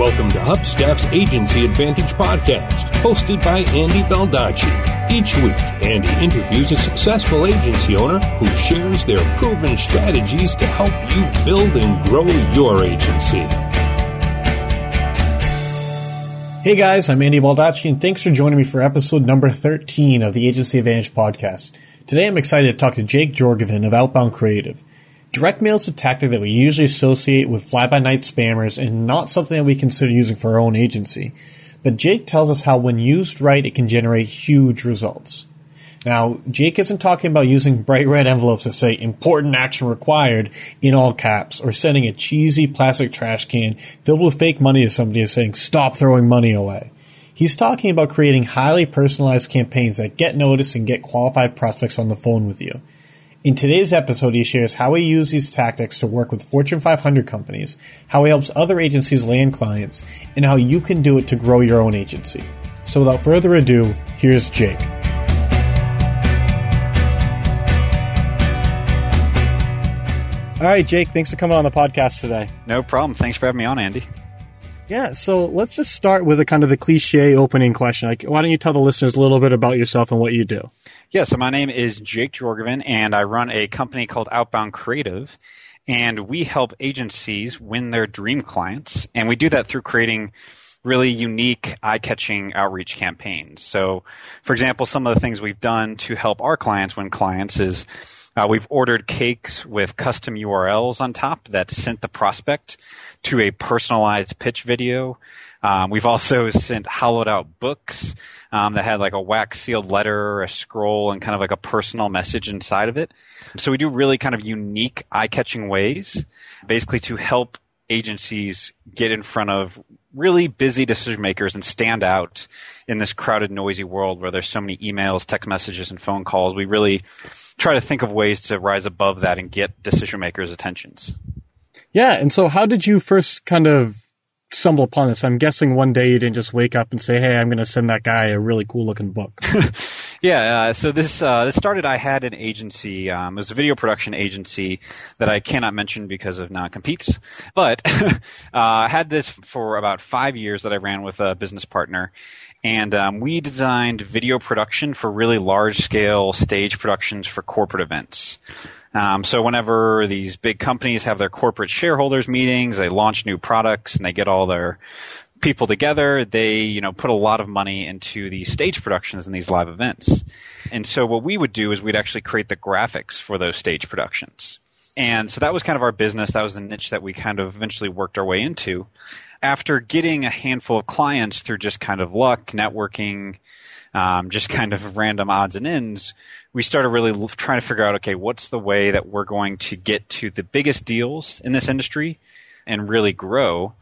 Welcome to Hubstaff's Agency Advantage podcast, hosted by Andy Baldacci. Each week, Andy interviews a successful agency owner who shares their proven strategies to help you build and grow your agency. Hey guys, I'm Andy Baldacci, and thanks for joining me for episode number 13 of the Agency Advantage podcast. Today I'm excited to talk to Jake Jorgovan of Outbound Creative. Direct mail is a tactic that we usually associate with fly by night spammers and not something that we consider using for our own agency. But Jake tells us how, when used right, it can generate huge results. Now, Jake isn't talking about using bright red envelopes that say important action required in all caps or sending a cheesy plastic trash can filled with fake money to somebody and saying stop throwing money away. He's talking about creating highly personalized campaigns that get noticed and get qualified prospects on the phone with you. In today's episode, he shares how he uses these tactics to work with Fortune 500 companies, how he helps other agencies land clients, and how you can do it to grow your own agency. So without further ado, here's Jake. All right, Jake, thanks for coming on the podcast today. No problem. Thanks for having me on, Andy. Yeah, so let's just start with a kind of the cliche opening question. Like, why don't you tell the listeners a little bit about yourself and what you do? Yeah, so my name is Jake Jorgovan, and I run a company called Outbound Creative, and we help agencies win their dream clients, and we do that through creating really unique, eye-catching outreach campaigns. So, for example, some of the things we've done to help our clients win clients is uh, we've ordered cakes with custom URLs on top that sent the prospect to a personalized pitch video. Um, we've also sent hollowed out books um, that had like a wax sealed letter, a scroll, and kind of like a personal message inside of it. So we do really kind of unique, eye catching ways, basically to help agencies get in front of really busy decision makers and stand out in this crowded, noisy world where there's so many emails, text messages, and phone calls. We really try to think of ways to rise above that and get decision makers' attentions. Yeah, and so how did you first kind of stumble upon this? I'm guessing one day you didn't just wake up and say, "Hey, I'm going to send that guy a really cool looking book." yeah, uh, so this uh, this started. I had an agency. Um, it was a video production agency that I cannot mention because of non-competes, but uh, I had this for about five years that I ran with a business partner, and um, we designed video production for really large scale stage productions for corporate events. Um, so whenever these big companies have their corporate shareholders meetings, they launch new products and they get all their people together, they, you know, put a lot of money into these stage productions and these live events. And so what we would do is we'd actually create the graphics for those stage productions. And so that was kind of our business. That was the niche that we kind of eventually worked our way into. After getting a handful of clients through just kind of luck, networking, um, just kind of random odds and ends, we started really trying to figure out, okay, what's the way that we're going to get to the biggest deals in this industry and really grow?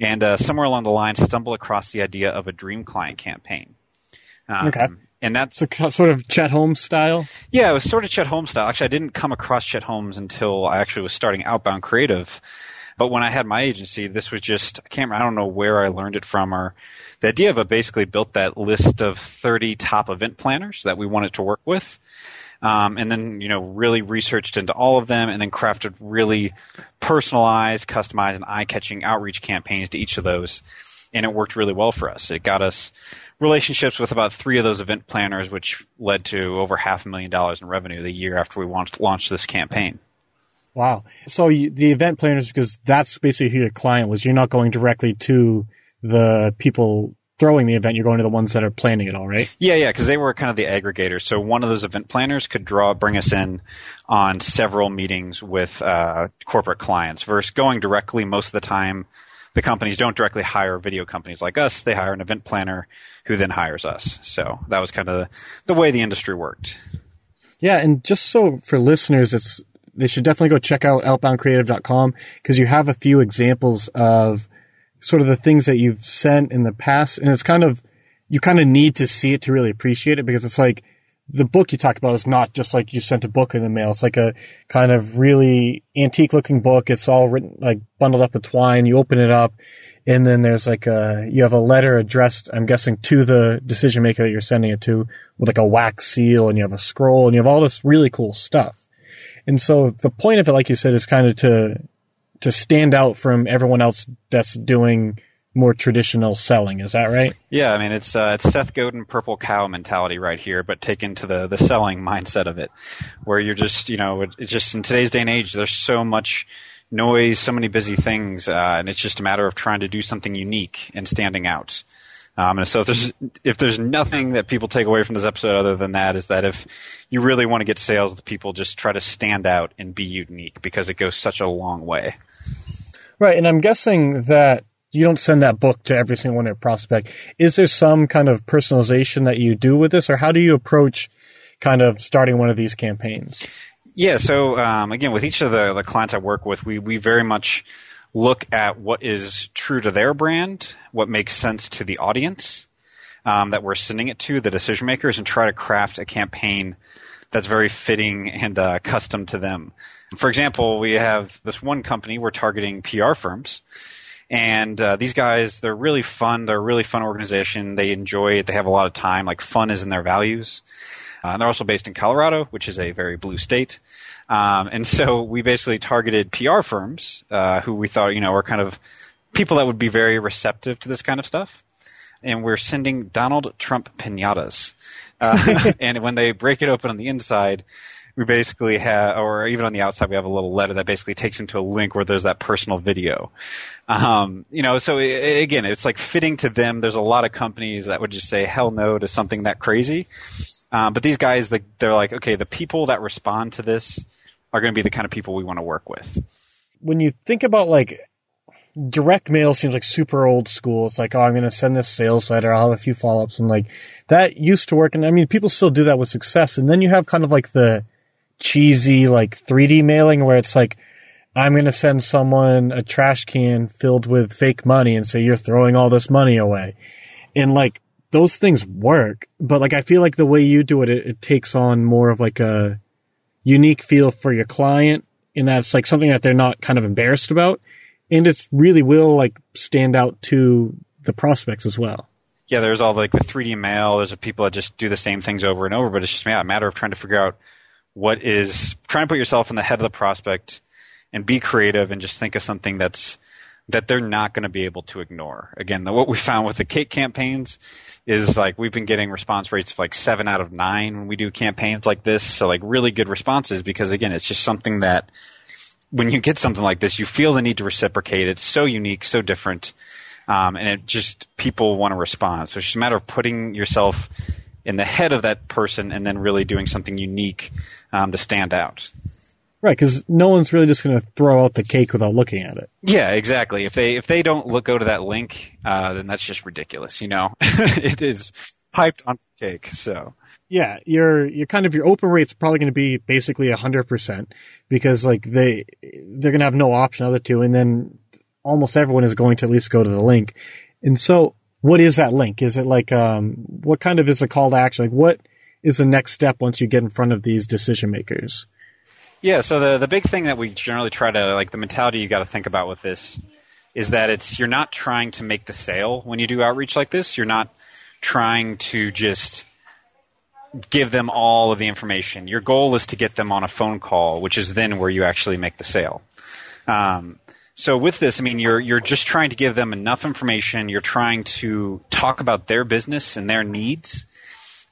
And uh, somewhere along the line, stumble across the idea of a dream client campaign. Um, okay. And that's so, sort of Chet Holmes style. Yeah, it was sort of Chet Holmes style. Actually, I didn't come across Chet Holmes until I actually was starting Outbound Creative. But when I had my agency, this was just I can't I don't know where I learned it from or the idea of it basically built that list of 30 top event planners that we wanted to work with. Um, and then, you know, really researched into all of them and then crafted really personalized, customized, and eye-catching outreach campaigns to each of those. And it worked really well for us. It got us relationships with about three of those event planners, which led to over half a million dollars in revenue the year after we launched, launched this campaign. Wow. So you, the event planners, because that's basically who your client was. You're not going directly to the people throwing the event, you're going to the ones that are planning it all, right? Yeah, yeah, because they were kind of the aggregators. So one of those event planners could draw, bring us in on several meetings with uh, corporate clients. Versus going directly, most of the time, the companies don't directly hire video companies like us. They hire an event planner who then hires us. So that was kind of the, the way the industry worked. Yeah, and just so for listeners, it's they should definitely go check out outboundcreative.com because you have a few examples of sort of the things that you've sent in the past. And it's kind of, you kind of need to see it to really appreciate it because it's like the book you talk about is not just like you sent a book in the mail. It's like a kind of really antique looking book. It's all written, like bundled up with twine. You open it up and then there's like a, you have a letter addressed, I'm guessing to the decision maker that you're sending it to with like a wax seal and you have a scroll and you have all this really cool stuff. And so the point of it, like you said, is kind of to to stand out from everyone else that's doing more traditional selling. Is that right? Yeah, I mean it's uh, it's Seth Godin purple cow mentality right here, but taken to the the selling mindset of it, where you're just you know it's just in today's day and age, there's so much noise, so many busy things, uh, and it's just a matter of trying to do something unique and standing out. Um, and so if there's if there's nothing that people take away from this episode other than that is that if you really want to get sales with people, just try to stand out and be unique because it goes such a long way. Right, and I'm guessing that you don't send that book to every single one of your prospect. Is there some kind of personalization that you do with this, or how do you approach kind of starting one of these campaigns? Yeah, so um, again, with each of the, the clients I work with, we we very much look at what is true to their brand, what makes sense to the audience um, that we're sending it to, the decision makers, and try to craft a campaign that's very fitting and uh, custom to them. For example, we have this one company we're targeting PR firms. And uh, these guys, they're really fun. They're a really fun organization. They enjoy it. They have a lot of time. Like fun is in their values. Uh, and they're also based in Colorado, which is a very blue state. Um, and so we basically targeted PR firms uh, who we thought, you know, are kind of people that would be very receptive to this kind of stuff. And we're sending Donald Trump pinatas. Uh, and when they break it open on the inside, we basically have, or even on the outside, we have a little letter that basically takes them to a link where there's that personal video. Um, you know, so it, again, it's like fitting to them. There's a lot of companies that would just say hell no to something that crazy. Um, but these guys, they're like, okay, the people that respond to this are going to be the kind of people we want to work with. When you think about like direct mail seems like super old school. It's like, oh, I'm going to send this sales letter. I'll have a few follow ups and like that used to work. And I mean, people still do that with success. And then you have kind of like the cheesy, like 3D mailing where it's like, I'm going to send someone a trash can filled with fake money and say you're throwing all this money away. And like those things work, but like I feel like the way you do it, it, it takes on more of like a unique feel for your client and that's like something that they're not kind of embarrassed about. And it really will like stand out to the prospects as well. Yeah, there's all like the 3D mail. There's people that just do the same things over and over, but it's just yeah, a matter of trying to figure out what is trying to put yourself in the head of the prospect and be creative and just think of something that's that they're not going to be able to ignore. Again, the, what we found with the cake campaigns is like we've been getting response rates of like seven out of nine when we do campaigns like this. So like really good responses because again, it's just something that when you get something like this, you feel the need to reciprocate. It's so unique, so different. Um, and it just people want to respond. So it's just a matter of putting yourself in the head of that person and then really doing something unique um, to stand out. Right, because no one's really just going to throw out the cake without looking at it. Yeah, exactly. If they if they don't look go to that link, uh, then that's just ridiculous. You know, it is hyped on cake. So yeah, your your kind of your open rate's probably going to be basically hundred percent because like they they're going to have no option other two, and then almost everyone is going to at least go to the link. And so, what is that link? Is it like um, what kind of is a call to action? Like what is the next step once you get in front of these decision makers? Yeah, so the the big thing that we generally try to like the mentality you got to think about with this is that it's you're not trying to make the sale when you do outreach like this. You're not trying to just give them all of the information. Your goal is to get them on a phone call, which is then where you actually make the sale. Um, so with this, I mean, you're you're just trying to give them enough information. You're trying to talk about their business and their needs,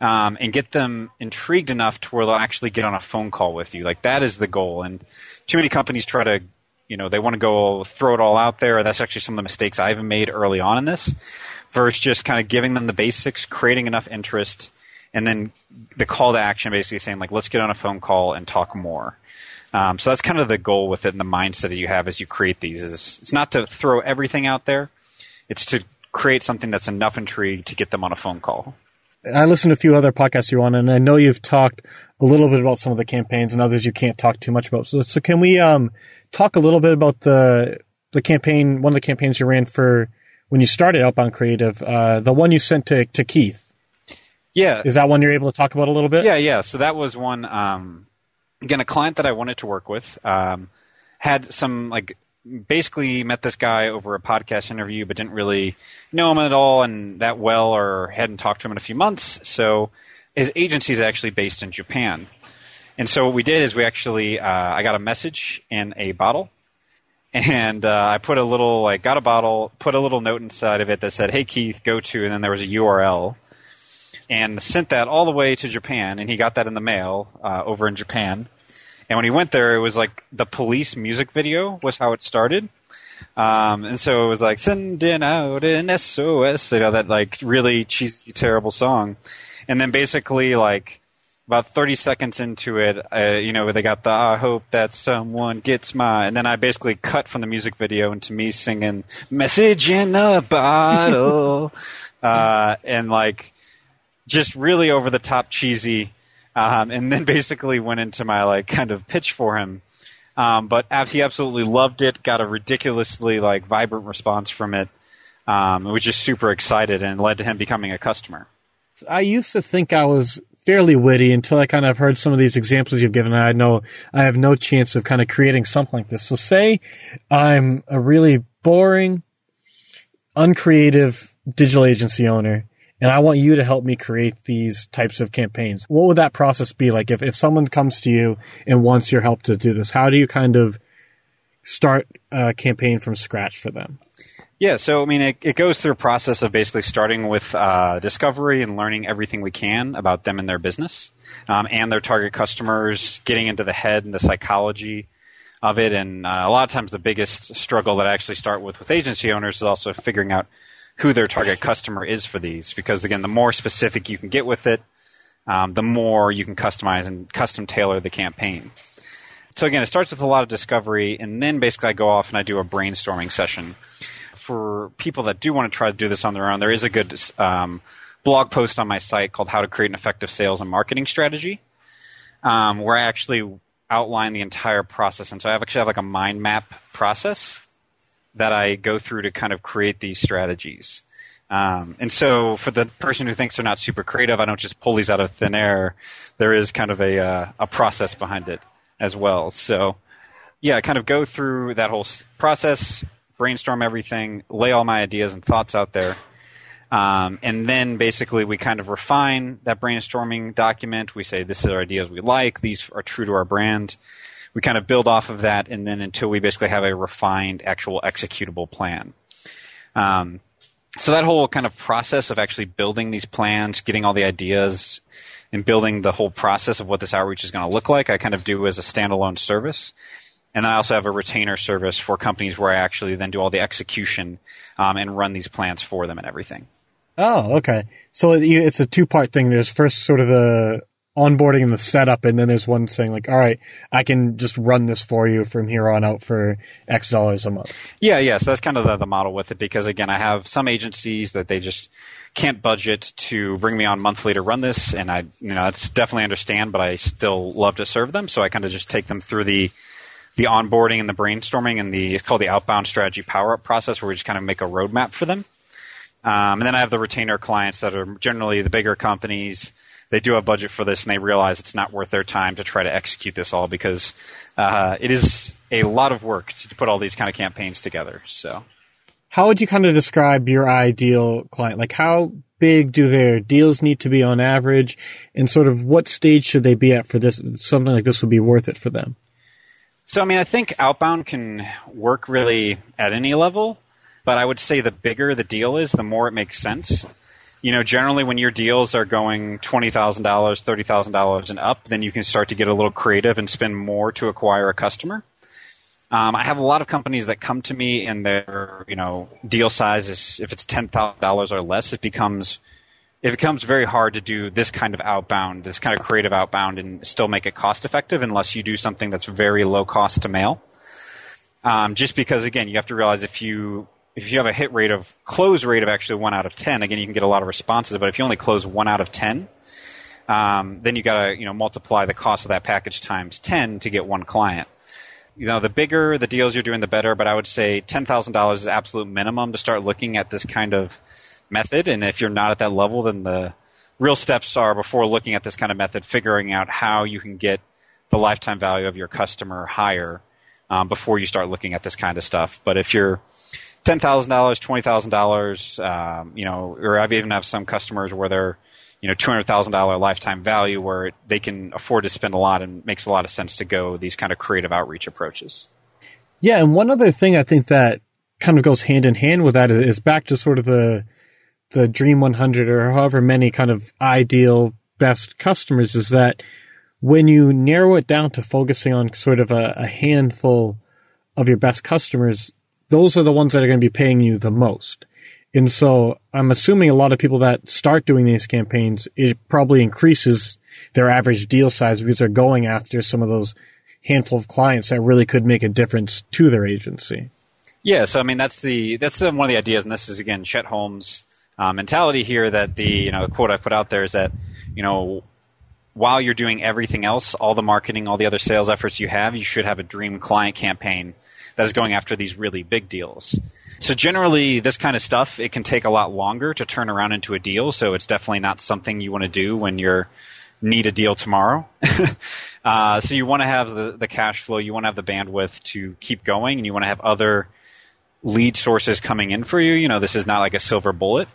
um, and get them intrigued enough to where they'll actually get on a phone call with you. Like that is the goal. And too many companies try to, you know, they want to go throw it all out there. That's actually some of the mistakes I have made early on in this. Versus just kind of giving them the basics, creating enough interest, and then the call to action basically saying like, let's get on a phone call and talk more. Um, so that's kind of the goal with it and the mindset that you have as you create these is it's not to throw everything out there. It's to create something that's enough intrigue to get them on a phone call. I listened to a few other podcasts you're on, and I know you've talked a little bit about some of the campaigns and others you can't talk too much about. So, so can we um, talk a little bit about the the campaign, one of the campaigns you ran for when you started Outbound Creative, uh, the one you sent to, to Keith? Yeah. Is that one you're able to talk about a little bit? Yeah, yeah. So that was one, um, again, a client that I wanted to work with, um, had some like basically met this guy over a podcast interview, but didn't really know him at all and that well, or hadn't talked to him in a few months. So his agency is actually based in Japan, and so what we did is we actually uh, I got a message in a bottle, and uh, I put a little like got a bottle, put a little note inside of it that said, "Hey Keith, go to," and then there was a URL, and sent that all the way to Japan, and he got that in the mail uh, over in Japan. And when he went there, it was like the police music video was how it started. Um, and so it was like sending out an SOS, you know, that like really cheesy, terrible song. And then basically like about 30 seconds into it, uh, you know, they got the I hope that someone gets my, and then I basically cut from the music video into me singing message in a bottle, uh, and like just really over the top cheesy. Um, and then basically went into my like kind of pitch for him. Um, but he absolutely loved it. Got a ridiculously like vibrant response from it. Um, was just super excited and led to him becoming a customer. I used to think I was fairly witty until I kind of heard some of these examples you've given. I know I have no chance of kind of creating something like this. So say I'm a really boring, uncreative digital agency owner and I want you to help me create these types of campaigns. What would that process be like if, if someone comes to you and wants your help to do this? How do you kind of start a campaign from scratch for them? Yeah, so I mean, it, it goes through a process of basically starting with uh, discovery and learning everything we can about them and their business um, and their target customers, getting into the head and the psychology of it. And uh, a lot of times, the biggest struggle that I actually start with with agency owners is also figuring out who their target customer is for these. Because again, the more specific you can get with it, um, the more you can customize and custom tailor the campaign. So again, it starts with a lot of discovery, and then basically I go off and I do a brainstorming session for people that do want to try to do this on their own, there is a good um, blog post on my site called "How to Create an Effective Sales and Marketing Strategy," um, where I actually outline the entire process. And so I actually have like a mind map process that I go through to kind of create these strategies. Um, and so for the person who thinks they're not super creative, I don't just pull these out of thin air. There is kind of a uh, a process behind it as well. So yeah, I kind of go through that whole process, brainstorm everything, lay all my ideas and thoughts out there. Um, and then basically we kind of refine that brainstorming document. We say this is our ideas we like. These are true to our brand. We kind of build off of that, and then until we basically have a refined, actual executable plan. Um, so that whole kind of process of actually building these plans, getting all the ideas, and building the whole process of what this outreach is going to look like, I kind of do as a standalone service. And then I also have a retainer service for companies where I actually then do all the execution um, and run these plans for them and everything. Oh, okay. So it's a two part thing. There's first sort of the onboarding and the setup, and then there's one saying like, "All right, I can just run this for you from here on out for X dollars a month." Yeah, yeah. So that's kind of the, the model with it because again, I have some agencies that they just can't budget to bring me on monthly to run this, and I, you know, that's definitely understand, but I still love to serve them, so I kind of just take them through the the onboarding and the brainstorming and the it's called the outbound strategy power up process where we just kind of make a roadmap for them. Um, and then I have the retainer clients that are generally the bigger companies. They do have budget for this and they realize it's not worth their time to try to execute this all because uh, it is a lot of work to put all these kind of campaigns together. So, how would you kind of describe your ideal client? Like, how big do their deals need to be on average, and sort of what stage should they be at for this? Something like this would be worth it for them. So, I mean, I think outbound can work really at any level, but I would say the bigger the deal is, the more it makes sense. You know, generally when your deals are going $20,000, $30,000 and up, then you can start to get a little creative and spend more to acquire a customer. Um, I have a lot of companies that come to me and their, you know, deal size is, if it's $10,000 or less, it becomes it becomes very hard to do this kind of outbound, this kind of creative outbound, and still make it cost effective unless you do something that's very low cost to mail. Um, just because, again, you have to realize if you if you have a hit rate of close rate of actually one out of ten, again, you can get a lot of responses. But if you only close one out of ten, um, then you got to you know multiply the cost of that package times ten to get one client. You know, the bigger the deals you're doing, the better. But I would say ten thousand dollars is absolute minimum to start looking at this kind of method. And if you're not at that level, then the real steps are before looking at this kind of method, figuring out how you can get the lifetime value of your customer higher um, before you start looking at this kind of stuff. But if you're ten thousand dollars, twenty thousand um, dollars, you know, or I've even have some customers where they're you know two hundred thousand dollar lifetime value where they can afford to spend a lot and makes a lot of sense to go these kind of creative outreach approaches. Yeah, and one other thing I think that kind of goes hand in hand with that is back to sort of the the Dream 100 or however many kind of ideal best customers is that when you narrow it down to focusing on sort of a, a handful of your best customers, those are the ones that are going to be paying you the most. And so I'm assuming a lot of people that start doing these campaigns, it probably increases their average deal size because they're going after some of those handful of clients that really could make a difference to their agency. Yeah, so I mean that's the that's one of the ideas, and this is again Chet Holmes' uh, mentality here. That the you know the quote I put out there is that you know while you're doing everything else, all the marketing, all the other sales efforts you have, you should have a dream client campaign that is going after these really big deals. So generally, this kind of stuff it can take a lot longer to turn around into a deal. So it's definitely not something you want to do when you're need a deal tomorrow. uh, so you want to have the, the cash flow, you want to have the bandwidth to keep going, and you want to have other lead sources coming in for you. You know, this is not like a silver bullet.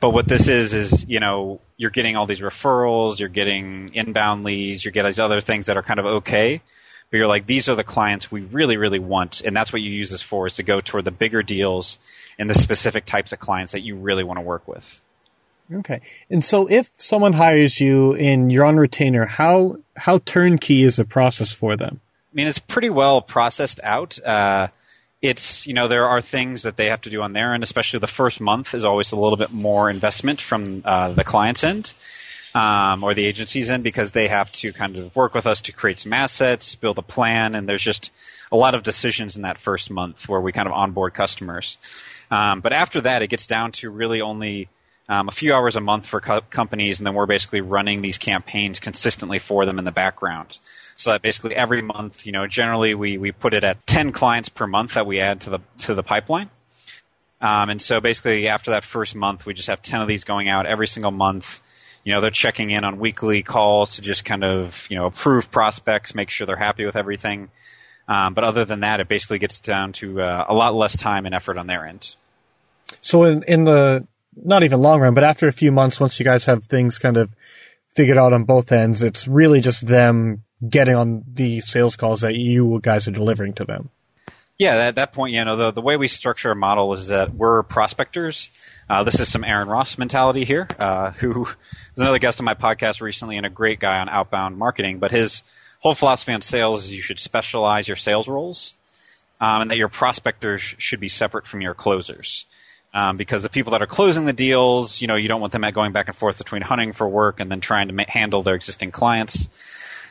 But what this is is, you know, you're getting all these referrals, you're getting inbound leads, you get these other things that are kind of okay. But you're like, these are the clients we really, really want, and that's what you use this for is to go toward the bigger deals and the specific types of clients that you really want to work with. Okay. And so if someone hires you and you're on retainer, how how turnkey is the process for them? I mean, it's pretty well processed out. Uh, it's you know there are things that they have to do on their end, especially the first month is always a little bit more investment from uh, the client's end um, or the agencies in because they have to kind of work with us to create some assets, build a plan, and there's just a lot of decisions in that first month where we kind of onboard customers. Um, but after that, it gets down to really only um, a few hours a month for co- companies, and then we're basically running these campaigns consistently for them in the background. So that basically every month, you know, generally we, we put it at 10 clients per month that we add to the to the pipeline. Um, and so basically after that first month, we just have 10 of these going out every single month. You know, they're checking in on weekly calls to just kind of, you know, approve prospects, make sure they're happy with everything. Um, but other than that, it basically gets down to uh, a lot less time and effort on their end. So in, in the not even long run, but after a few months, once you guys have things kind of figured out on both ends, it's really just them getting on the sales calls that you guys are delivering to them. Yeah, at that point, you know, the, the way we structure our model is that we're prospectors. Uh, this is some Aaron Ross mentality here, uh, who was another guest on my podcast recently and a great guy on outbound marketing. But his whole philosophy on sales is you should specialize your sales roles um, and that your prospectors should be separate from your closers um, because the people that are closing the deals, you know, you don't want them at going back and forth between hunting for work and then trying to ma- handle their existing clients.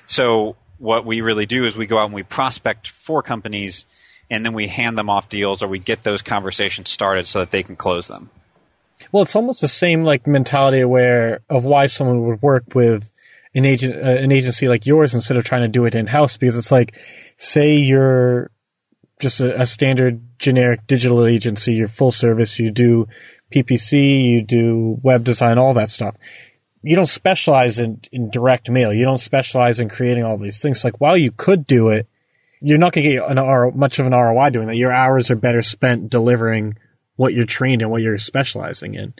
So what we really do is we go out and we prospect for companies and then we hand them off deals or we get those conversations started so that they can close them. Well, it's almost the same like mentality where of why someone would work with an agent, uh, an agency like yours instead of trying to do it in house because it's like, say you're just a, a, standard generic digital agency. You're full service. You do PPC, you do web design, all that stuff. You don't specialize in, in direct mail. You don't specialize in creating all these things. Like while you could do it, you're not going to get an R, much of an ROI doing that. Your hours are better spent delivering what you're trained in, what you're specializing in.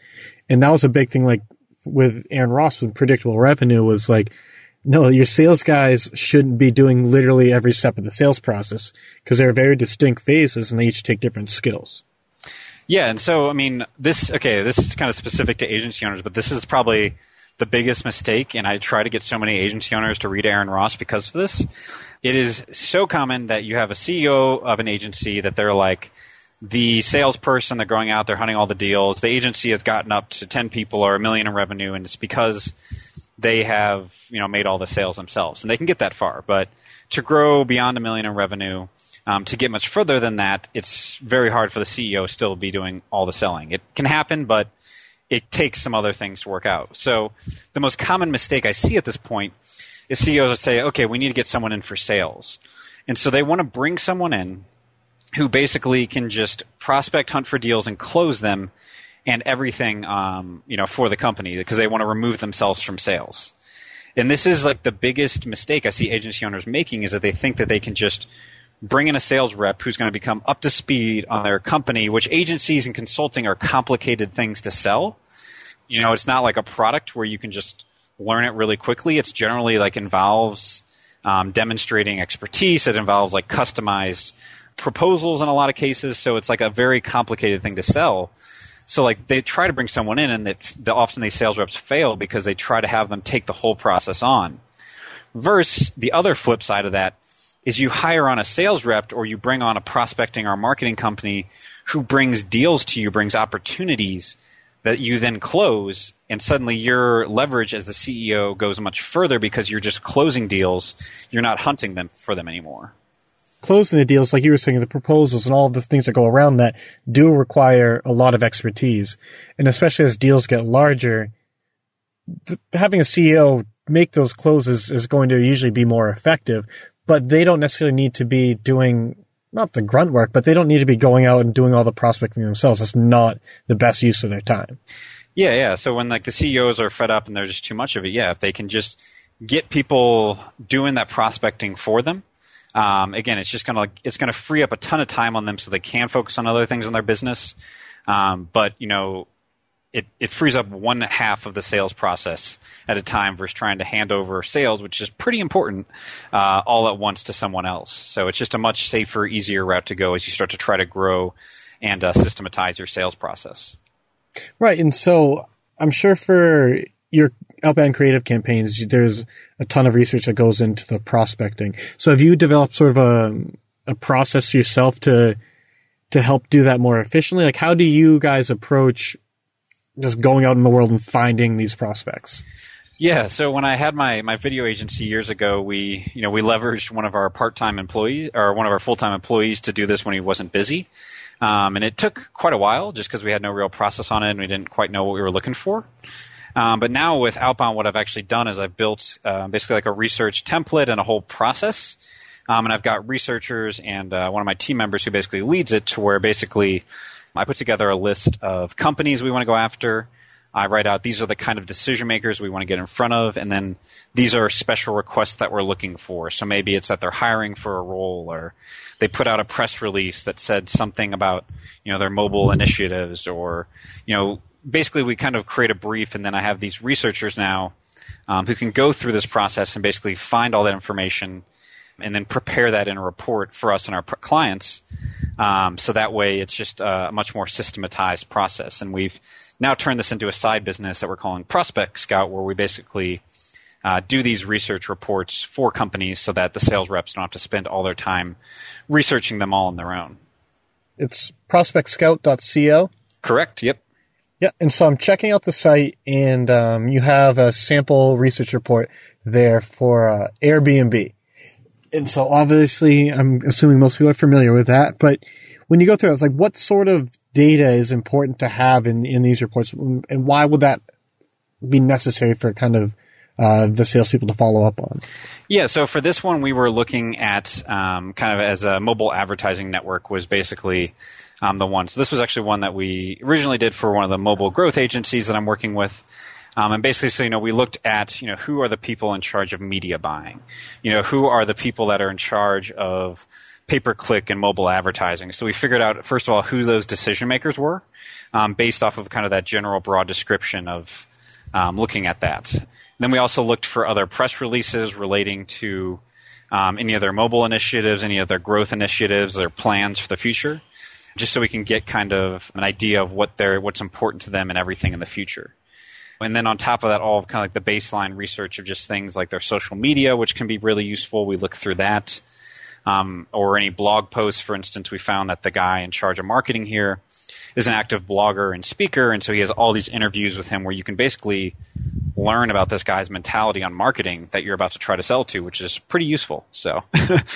And that was a big thing like with Aaron Ross with predictable revenue was like, no, your sales guys shouldn't be doing literally every step of the sales process because they're very distinct phases and they each take different skills. Yeah, and so I mean, this okay, this is kind of specific to agency owners, but this is probably the biggest mistake, and I try to get so many agency owners to read Aaron Ross because of this. It is so common that you have a CEO of an agency that they're like the salesperson, they're going out, they're hunting all the deals. The agency has gotten up to ten people or a million in revenue, and it's because they have you know made all the sales themselves, and they can get that far. But to grow beyond a million in revenue, um, to get much further than that, it's very hard for the CEO still to be doing all the selling. It can happen, but it takes some other things to work out. So the most common mistake I see at this point is CEOs would say, "Okay, we need to get someone in for sales," and so they want to bring someone in who basically can just prospect, hunt for deals, and close them and everything, um, you know, for the company because they want to remove themselves from sales. And this is like the biggest mistake I see agency owners making is that they think that they can just bring in a sales rep who's going to become up to speed on their company, which agencies and consulting are complicated things to sell. You know, it's not like a product where you can just learn it really quickly. It's generally like involves um, demonstrating expertise. It involves like customized proposals in a lot of cases, so it's like a very complicated thing to sell. So like they try to bring someone in, and that the, often these sales reps fail because they try to have them take the whole process on. Versus the other flip side of that is you hire on a sales rep or you bring on a prospecting or marketing company who brings deals to you, brings opportunities that you then close, and suddenly your leverage as the CEO goes much further because you're just closing deals. You're not hunting them for them anymore closing the deals, like you were saying, the proposals and all the things that go around that do require a lot of expertise. And especially as deals get larger, having a CEO make those closes is going to usually be more effective, but they don't necessarily need to be doing not the grunt work, but they don't need to be going out and doing all the prospecting themselves. That's not the best use of their time. Yeah, yeah. So when like the CEOs are fed up and there's just too much of it, yeah, if they can just get people doing that prospecting for them, um, again, it's just gonna it's gonna free up a ton of time on them so they can focus on other things in their business. Um, but you know, it, it frees up one half of the sales process at a time versus trying to hand over sales, which is pretty important, uh, all at once to someone else. So it's just a much safer, easier route to go as you start to try to grow and uh, systematize your sales process. Right, and so I'm sure for your outbound creative campaigns, there's a ton of research that goes into the prospecting. So have you developed sort of a, a process yourself to to help do that more efficiently? Like how do you guys approach just going out in the world and finding these prospects? Yeah, so when I had my, my video agency years ago, we you know we leveraged one of our part time employees or one of our full time employees to do this when he wasn't busy, um, and it took quite a while just because we had no real process on it and we didn't quite know what we were looking for. Um, but now with Outbound, what I've actually done is I've built uh, basically like a research template and a whole process. Um, and I've got researchers and uh, one of my team members who basically leads it to where basically I put together a list of companies we want to go after. I write out these are the kind of decision makers we want to get in front of, and then these are special requests that we're looking for. So maybe it's that they're hiring for a role, or they put out a press release that said something about you know their mobile initiatives, or you know basically we kind of create a brief, and then I have these researchers now um, who can go through this process and basically find all that information and then prepare that in a report for us and our clients. Um, so that way it's just a much more systematized process. And we've now turned this into a side business that we're calling Prospect Scout, where we basically uh, do these research reports for companies so that the sales reps don't have to spend all their time researching them all on their own. It's prospectscout.co. Correct. Yep. Yeah, and so I'm checking out the site, and um, you have a sample research report there for uh, Airbnb. And so obviously, I'm assuming most people are familiar with that. But when you go through it, it's like, what sort of data is important to have in, in these reports, and why would that be necessary for kind of uh, the salespeople to follow up on? Yeah, so for this one, we were looking at um, kind of as a mobile advertising network was basically um, the one. So this was actually one that we originally did for one of the mobile growth agencies that I'm working with. Um, and basically, so you know, we looked at you know who are the people in charge of media buying, you know, who are the people that are in charge of pay per click and mobile advertising. So we figured out first of all who those decision makers were, um, based off of kind of that general broad description of um, looking at that. And then we also looked for other press releases relating to um, any other mobile initiatives, any other growth initiatives, their plans for the future just so we can get kind of an idea of what they're what's important to them and everything in the future. And then on top of that, all kind of like the baseline research of just things like their social media, which can be really useful. We look through that. Um, or any blog posts, for instance, we found that the guy in charge of marketing here is an active blogger and speaker, and so he has all these interviews with him where you can basically learn about this guy's mentality on marketing that you're about to try to sell to, which is pretty useful. So,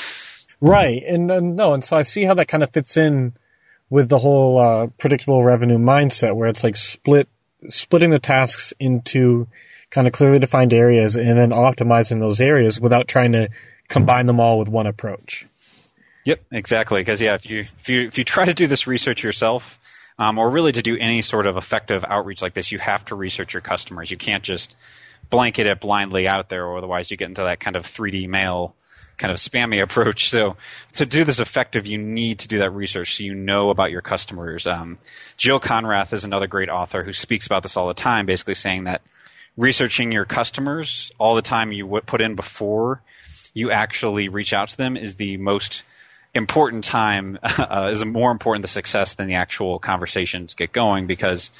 right, and uh, no, and so I see how that kind of fits in with the whole uh, predictable revenue mindset, where it's like split splitting the tasks into kind of clearly defined areas and then optimizing those areas without trying to combine them all with one approach. Yep, exactly. Because yeah, if you if you if you try to do this research yourself, um, or really to do any sort of effective outreach like this, you have to research your customers. You can't just blanket it blindly out there, or otherwise you get into that kind of 3D mail kind of spammy approach. So to do this effective, you need to do that research so you know about your customers. Um, Jill Konrath is another great author who speaks about this all the time, basically saying that researching your customers all the time you put in before you actually reach out to them is the most important time uh, is more important the success than the actual conversations get going because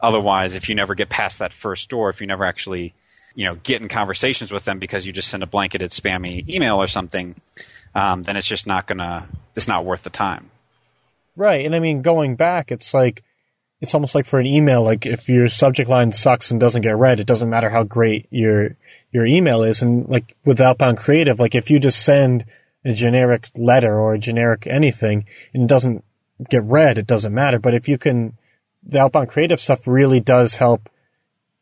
otherwise, if you never get past that first door, if you never actually you know get in conversations with them because you just send a blanketed spammy email or something, um, then it's just not gonna it's not worth the time. Right, and I mean going back, it's like it's almost like for an email, like if your subject line sucks and doesn't get read, it doesn't matter how great your your email is. And like with outbound creative, like if you just send a generic letter or a generic anything and it doesn't get read, it doesn't matter. But if you can, the outbound creative stuff really does help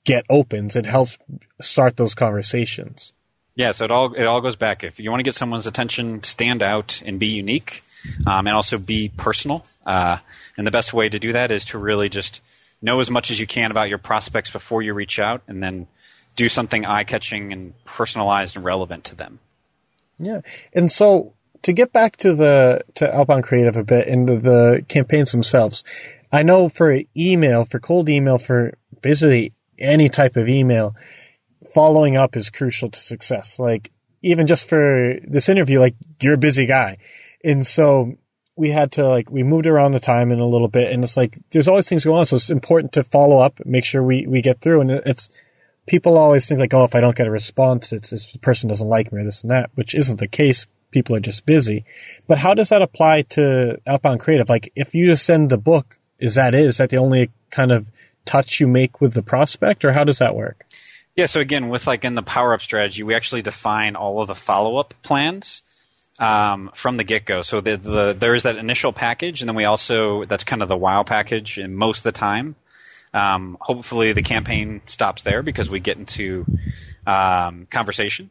get opens. It helps start those conversations. Yeah, so it all it all goes back. If you want to get someone's attention, stand out and be unique um, and also be personal. Uh, and the best way to do that is to really just know as much as you can about your prospects before you reach out, and then do something eye catching and personalized and relevant to them. Yeah, and so to get back to the to outbound creative a bit and the, the campaigns themselves, I know for email, for cold email, for basically any type of email, following up is crucial to success. Like even just for this interview, like you're a busy guy. And so we had to like we moved around the time in a little bit and it's like there's always things going on so it's important to follow up make sure we we get through and it's people always think like oh if i don't get a response it's this person doesn't like me or this and that which isn't the case people are just busy but how does that apply to outbound creative like if you just send the book is that it is that the only kind of touch you make with the prospect or how does that work yeah so again with like in the power up strategy we actually define all of the follow up plans um, from the get go. So the, the, there is that initial package, and then we also that's kind of the wow package. And most of the time, um, hopefully the campaign stops there because we get into um, conversation.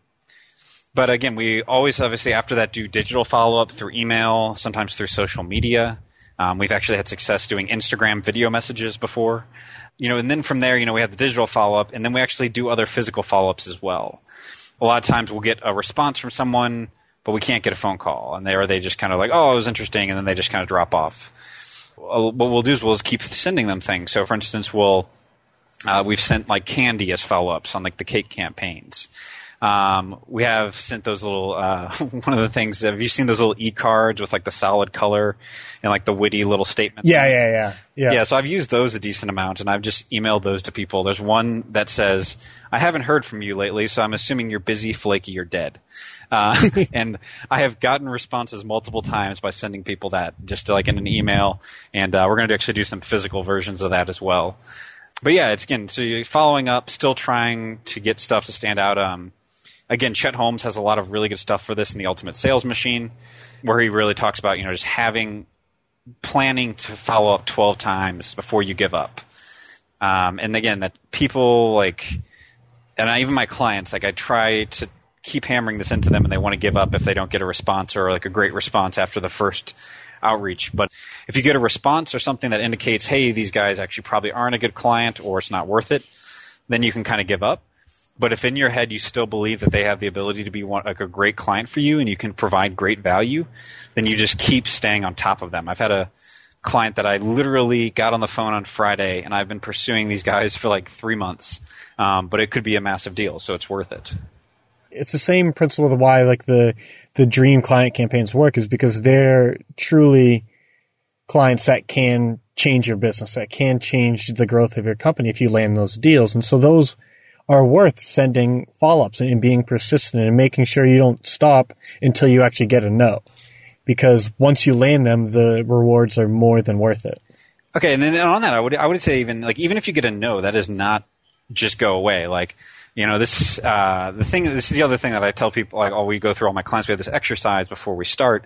But again, we always obviously after that do digital follow up through email, sometimes through social media. Um, we've actually had success doing Instagram video messages before, you know, and then from there, you know, we have the digital follow up, and then we actually do other physical follow ups as well. A lot of times, we'll get a response from someone but we can't get a phone call. And they or they just kind of like, oh, it was interesting, and then they just kind of drop off. What we'll do is we'll just keep sending them things. So, for instance, we'll uh, we've sent like candy as follow ups on like the cake campaigns. Um, we have sent those little uh, one of the things. Have you seen those little e cards with like the solid color and like the witty little statements? Yeah, yeah, yeah, yeah. Yeah. So I've used those a decent amount, and I've just emailed those to people. There's one that says, "I haven't heard from you lately, so I'm assuming you're busy, flaky, or dead." Uh, and I have gotten responses multiple times by sending people that just like in an email, and uh, we're going to actually do some physical versions of that as well. But yeah, it's again, so you're following up, still trying to get stuff to stand out. Um, again, Chet Holmes has a lot of really good stuff for this in the Ultimate Sales Machine, where he really talks about you know just having planning to follow up 12 times before you give up. Um, and again, that people like, and I, even my clients, like I try to keep hammering this into them and they want to give up if they don't get a response or like a great response after the first outreach. But if you get a response or something that indicates, hey, these guys actually probably aren't a good client or it's not worth it, then you can kind of give up. But if in your head you still believe that they have the ability to be one, like a great client for you and you can provide great value, then you just keep staying on top of them. I've had a client that I literally got on the phone on Friday and I've been pursuing these guys for like three months. Um, but it could be a massive deal, so it's worth it it's the same principle of why like the the dream client campaigns work is because they're truly clients that can change your business, that can change the growth of your company if you land those deals. And so those are worth sending follow-ups and being persistent and making sure you don't stop until you actually get a no. Because once you land them, the rewards are more than worth it. Okay, and then on that, I would I would say even like even if you get a no, that does not just go away. Like you know this uh, the thing this is the other thing that I tell people like oh we go through all my clients we have this exercise before we start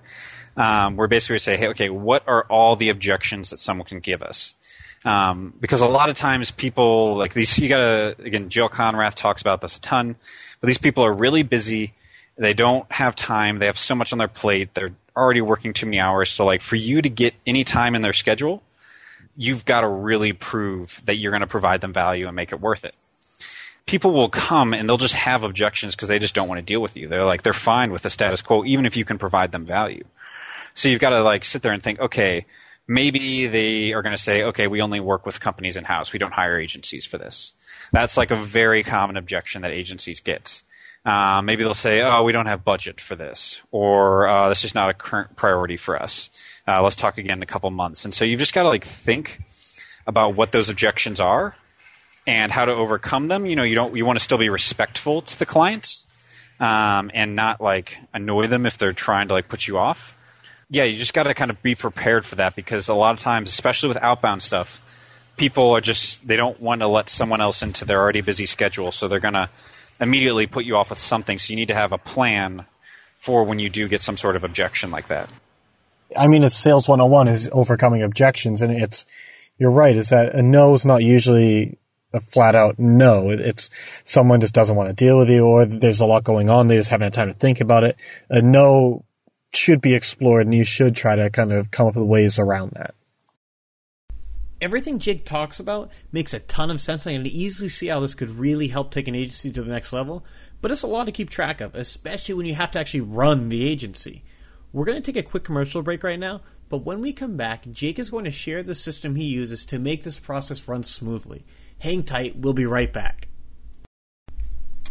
um, where basically we say hey okay what are all the objections that someone can give us um, because a lot of times people like these you gotta again Jill Konrath talks about this a ton but these people are really busy. They don't have time. They have so much on their plate. They're already working too many hours. So like for you to get any time in their schedule you've got to really prove that you're going to provide them value and make it worth it. People will come and they'll just have objections because they just don't want to deal with you. They're like they're fine with the status quo even if you can provide them value. So you've got to like sit there and think, okay, maybe they are going to say, okay, we only work with companies in house. We don't hire agencies for this. That's like a very common objection that agencies get. Uh, maybe they'll say, "Oh, we don't have budget for this," or uh, "This is not a current priority for us." Uh, let's talk again in a couple months. And so you've just got to like think about what those objections are and how to overcome them. You know, you don't you want to still be respectful to the clients um, and not like annoy them if they're trying to like put you off. Yeah, you just got to kind of be prepared for that because a lot of times, especially with outbound stuff, people are just they don't want to let someone else into their already busy schedule, so they're gonna immediately put you off with something. So you need to have a plan for when you do get some sort of objection like that. I mean, it's sales 101 is overcoming objections, and it's you're right. Is that a no is not usually a flat out no. It's someone just doesn't want to deal with you, or there's a lot going on. They just haven't had time to think about it. A no should be explored, and you should try to kind of come up with ways around that. Everything Jake talks about makes a ton of sense. And I can easily see how this could really help take an agency to the next level, but it's a lot to keep track of, especially when you have to actually run the agency. We're going to take a quick commercial break right now, but when we come back, Jake is going to share the system he uses to make this process run smoothly. Hang tight, we'll be right back.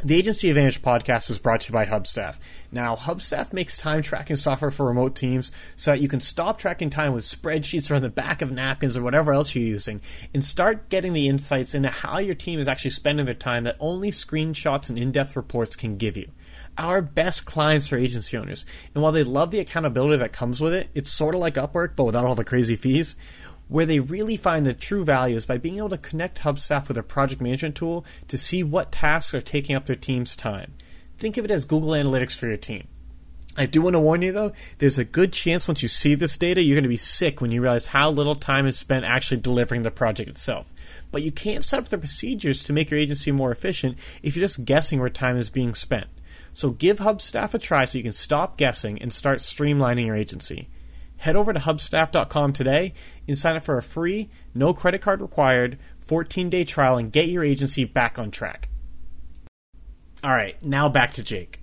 The Agency Advantage podcast is brought to you by Hubstaff. Now, Hubstaff makes time tracking software for remote teams so that you can stop tracking time with spreadsheets or on the back of napkins or whatever else you're using and start getting the insights into how your team is actually spending their time that only screenshots and in depth reports can give you. Our best clients are agency owners, and while they love the accountability that comes with it, it's sort of like Upwork but without all the crazy fees. Where they really find the true value is by being able to connect Hubstaff with a project management tool to see what tasks are taking up their team's time. Think of it as Google Analytics for your team. I do want to warn you though, there's a good chance once you see this data, you're going to be sick when you realize how little time is spent actually delivering the project itself. But you can't set up the procedures to make your agency more efficient if you're just guessing where time is being spent. So give Hubstaff a try so you can stop guessing and start streamlining your agency. Head over to hubstaff.com today and sign up for a free, no credit card required, 14 day trial and get your agency back on track. All right, now back to Jake.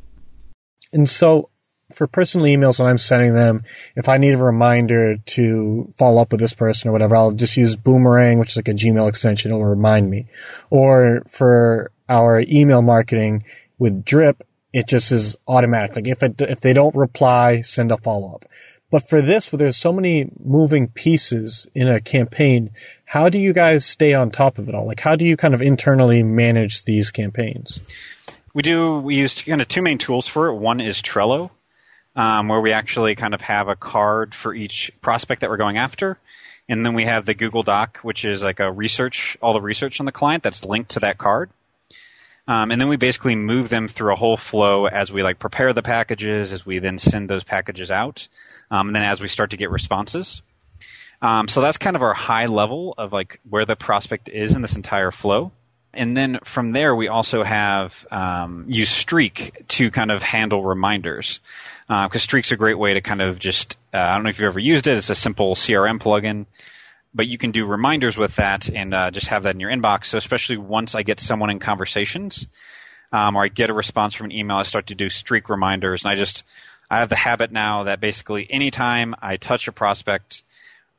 And so, for personal emails, when I'm sending them, if I need a reminder to follow up with this person or whatever, I'll just use Boomerang, which is like a Gmail extension. It'll remind me. Or for our email marketing with Drip, it just is automatic. Like if it, if they don't reply, send a follow up. But for this, where there's so many moving pieces in a campaign, how do you guys stay on top of it all? Like, how do you kind of internally manage these campaigns? We do. We use kind of two main tools for it. One is Trello, um, where we actually kind of have a card for each prospect that we're going after, and then we have the Google Doc, which is like a research, all the research on the client that's linked to that card. Um, and then we basically move them through a whole flow as we like prepare the packages, as we then send those packages out um, and then as we start to get responses. Um, so that's kind of our high level of like where the prospect is in this entire flow. And then from there, we also have um, use Streak to kind of handle reminders because uh, Streak's a great way to kind of just uh, I don't know if you've ever used it. It's a simple CRM plugin, but you can do reminders with that and uh, just have that in your inbox. So especially once I get someone in conversations um, or I get a response from an email, I start to do Streak reminders, and I just I have the habit now that basically anytime I touch a prospect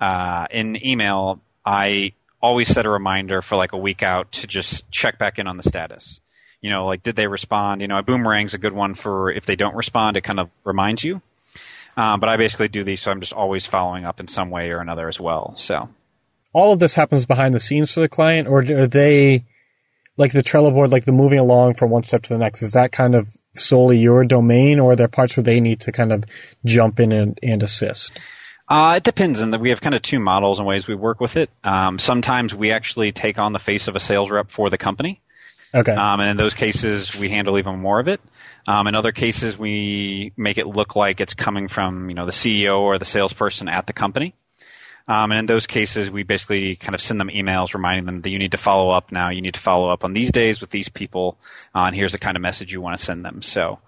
uh, in email, I always set a reminder for like a week out to just check back in on the status. You know, like did they respond? You know, a boomerang's a good one for if they don't respond, it kind of reminds you. Um, but I basically do these, so I'm just always following up in some way or another as well. So all of this happens behind the scenes for the client, or are they like the Trello board, like the moving along from one step to the next? Is that kind of solely your domain, or are there parts where they need to kind of jump in and, and assist? Uh, it depends, and we have kind of two models and ways we work with it. Um, sometimes we actually take on the face of a sales rep for the company. Okay. Um, and in those cases, we handle even more of it. Um, in other cases, we make it look like it's coming from you know the CEO or the salesperson at the company. Um, and in those cases, we basically kind of send them emails reminding them that you need to follow up now. You need to follow up on these days with these people, uh, and here's the kind of message you want to send them. So, all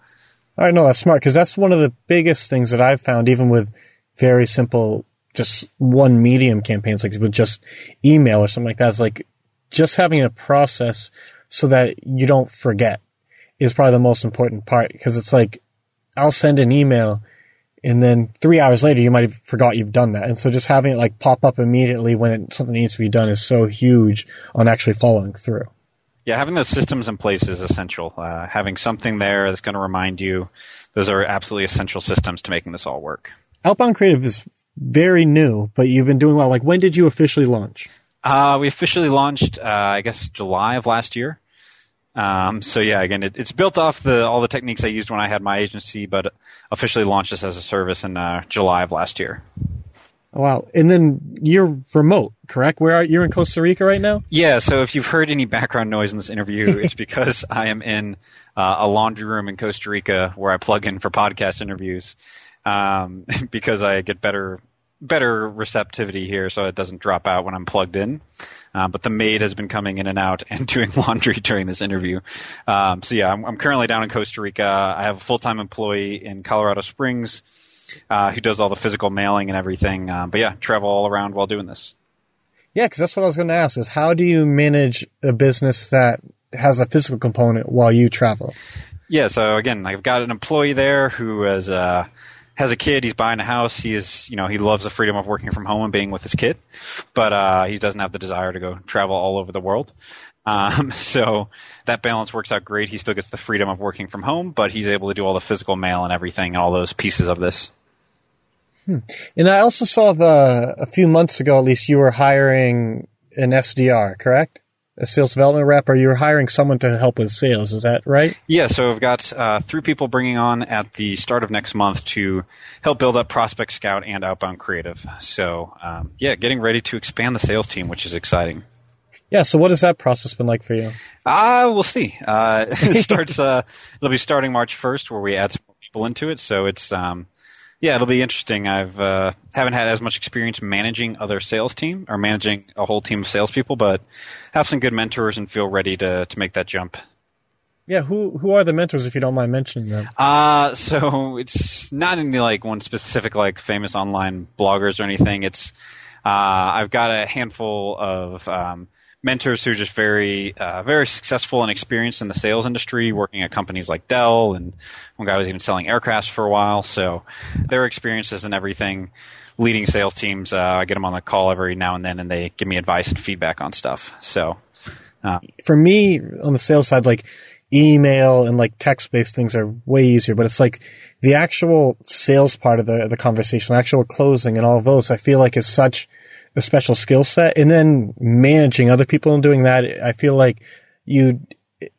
right, no, that's smart because that's one of the biggest things that I've found, even with very simple, just one medium campaigns, like with just email or something like that. Is like just having a process so that you don't forget is probably the most important part because it's like I'll send an email and then three hours later you might have forgot you've done that. And so just having it like pop up immediately when it, something needs to be done is so huge on actually following through. Yeah, having those systems in place is essential. Uh, having something there that's going to remind you, those are absolutely essential systems to making this all work. Outbound Creative is very new, but you've been doing well. Like, when did you officially launch? Uh, we officially launched, uh, I guess, July of last year. Um, so yeah, again, it, it's built off the all the techniques I used when I had my agency, but officially launched this as a service in uh, July of last year. Wow. And then you're remote, correct? Where are you? You're in Costa Rica right now? Yeah. So if you've heard any background noise in this interview, it's because I am in uh, a laundry room in Costa Rica where I plug in for podcast interviews um, because I get better better receptivity here, so it doesn't drop out when I'm plugged in. Um, but the maid has been coming in and out and doing laundry during this interview. Um, so yeah, I'm, I'm, currently down in Costa Rica. I have a full time employee in Colorado Springs uh, who does all the physical mailing and everything. Um, but yeah, travel all around while doing this. Yeah, because that's what I was going to ask: is how do you manage a business that has a physical component while you travel? Yeah, so again, I've got an employee there who is. uh, has a kid. He's buying a house. He is, you know, he loves the freedom of working from home and being with his kid, but uh, he doesn't have the desire to go travel all over the world. Um, so that balance works out great. He still gets the freedom of working from home, but he's able to do all the physical mail and everything and all those pieces of this. Hmm. And I also saw the a few months ago, at least, you were hiring an SDR, correct? A sales development rep, or you were hiring someone to help with sales. Is that right? Yeah. So I've got uh, three people bringing on at the start of next month to help build up Prospect Scout and Outbound Creative. So um, yeah, getting ready to expand the sales team, which is exciting. Yeah. So what has that process been like for you? Ah, uh, we'll see. Uh, it starts. Uh, it'll be starting March first, where we add some people into it. So it's um, yeah, it'll be interesting. I've uh, haven't had as much experience managing other sales team or managing a whole team of salespeople, but have some good mentors and feel ready to to make that jump. Yeah, who who are the mentors if you don't mind mentioning them? Uh so it's not any like one specific like famous online bloggers or anything. It's uh, I've got a handful of um, mentors who are just very, uh, very successful and experienced in the sales industry, working at companies like Dell, and one guy was even selling aircrafts for a while. So their experiences and everything, leading sales teams, uh, I get them on the call every now and then, and they give me advice and feedback on stuff. So uh, for me, on the sales side, like email and like text based things are way easier, but it's like the actual sales part of the the conversation, the actual closing, and all of those, I feel like is such a special skill set and then managing other people and doing that i feel like you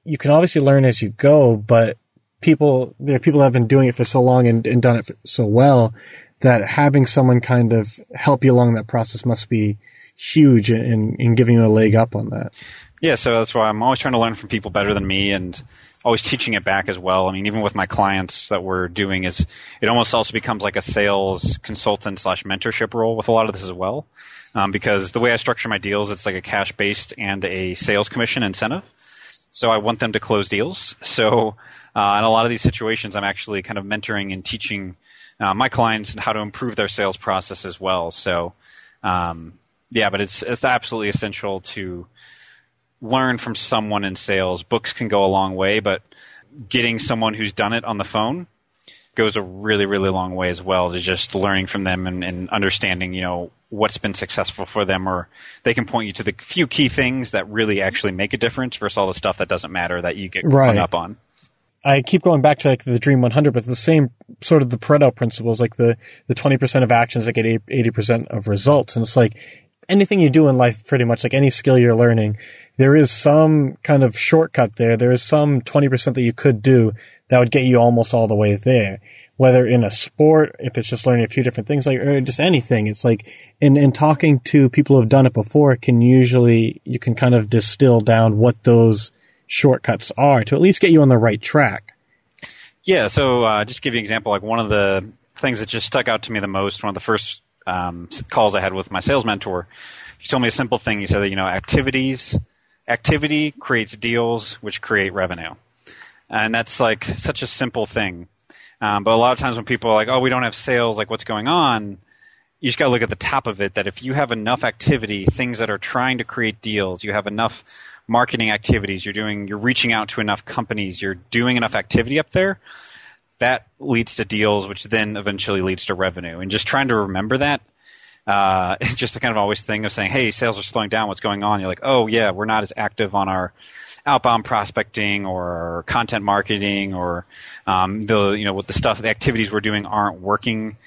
you can obviously learn as you go but people there are people that have been doing it for so long and, and done it so well that having someone kind of help you along that process must be huge in, in giving you a leg up on that. Yeah so that's why i'm always trying to learn from people better than me and always teaching it back as well. I mean, even with my clients that we're doing is it almost also becomes like a sales consultant slash mentorship role with a lot of this as well um, because the way I structure my deals, it's like a cash based and a sales commission incentive. So I want them to close deals. So uh, in a lot of these situations, I'm actually kind of mentoring and teaching uh, my clients how to improve their sales process as well. So um, yeah, but it's it's absolutely essential to learn from someone in sales. Books can go a long way, but getting someone who's done it on the phone goes a really, really long way as well to just learning from them and, and, understanding, you know, what's been successful for them or they can point you to the few key things that really actually make a difference versus all the stuff that doesn't matter that you get right. hung up on. I keep going back to like the Dream 100, but the same sort of the Pareto principles, like the, the 20% of actions that get 80% of results. And it's like anything you do in life, pretty much like any skill you're learning, there is some kind of shortcut there. There is some 20% that you could do that would get you almost all the way there. Whether in a sport, if it's just learning a few different things, like or just anything, it's like in in talking to people who have done it before, can usually you can kind of distill down what those shortcuts are to at least get you on the right track. Yeah. So uh, just give you an example, like one of the things that just stuck out to me the most, one of the first um, calls I had with my sales mentor, he told me a simple thing. He said that you know activities, activity creates deals, which create revenue and that's like such a simple thing. Um, but a lot of times when people are like, "Oh, we don't have sales," like what's going on? You just got to look at the top of it. That if you have enough activity, things that are trying to create deals, you have enough marketing activities, you're doing, you're reaching out to enough companies, you're doing enough activity up there. That leads to deals, which then eventually leads to revenue. And just trying to remember that uh, it's just a kind of always thing of saying, "Hey, sales are slowing down. What's going on?" You're like, "Oh yeah, we're not as active on our outbound prospecting or content marketing or um, the you know what the stuff the activities we're doing aren't working."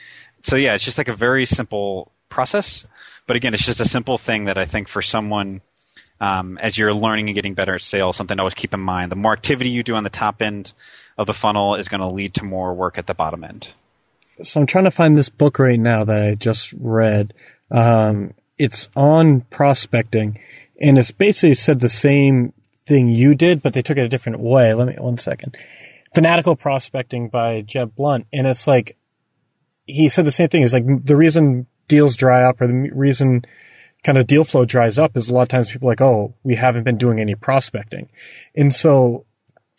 So yeah, it's just like a very simple process. But again, it's just a simple thing that I think for someone um, as you're learning and getting better at sales, something to always keep in mind. The more activity you do on the top end of the funnel is going to lead to more work at the bottom end. So I'm trying to find this book right now that I just read. Um, it's on prospecting, and it's basically said the same thing you did, but they took it a different way. Let me one second. Fanatical Prospecting by Jeb Blount, and it's like he said the same thing. Is like the reason deals dry up, or the reason kind of deal flow dries up, is a lot of times people are like, oh, we haven't been doing any prospecting, and so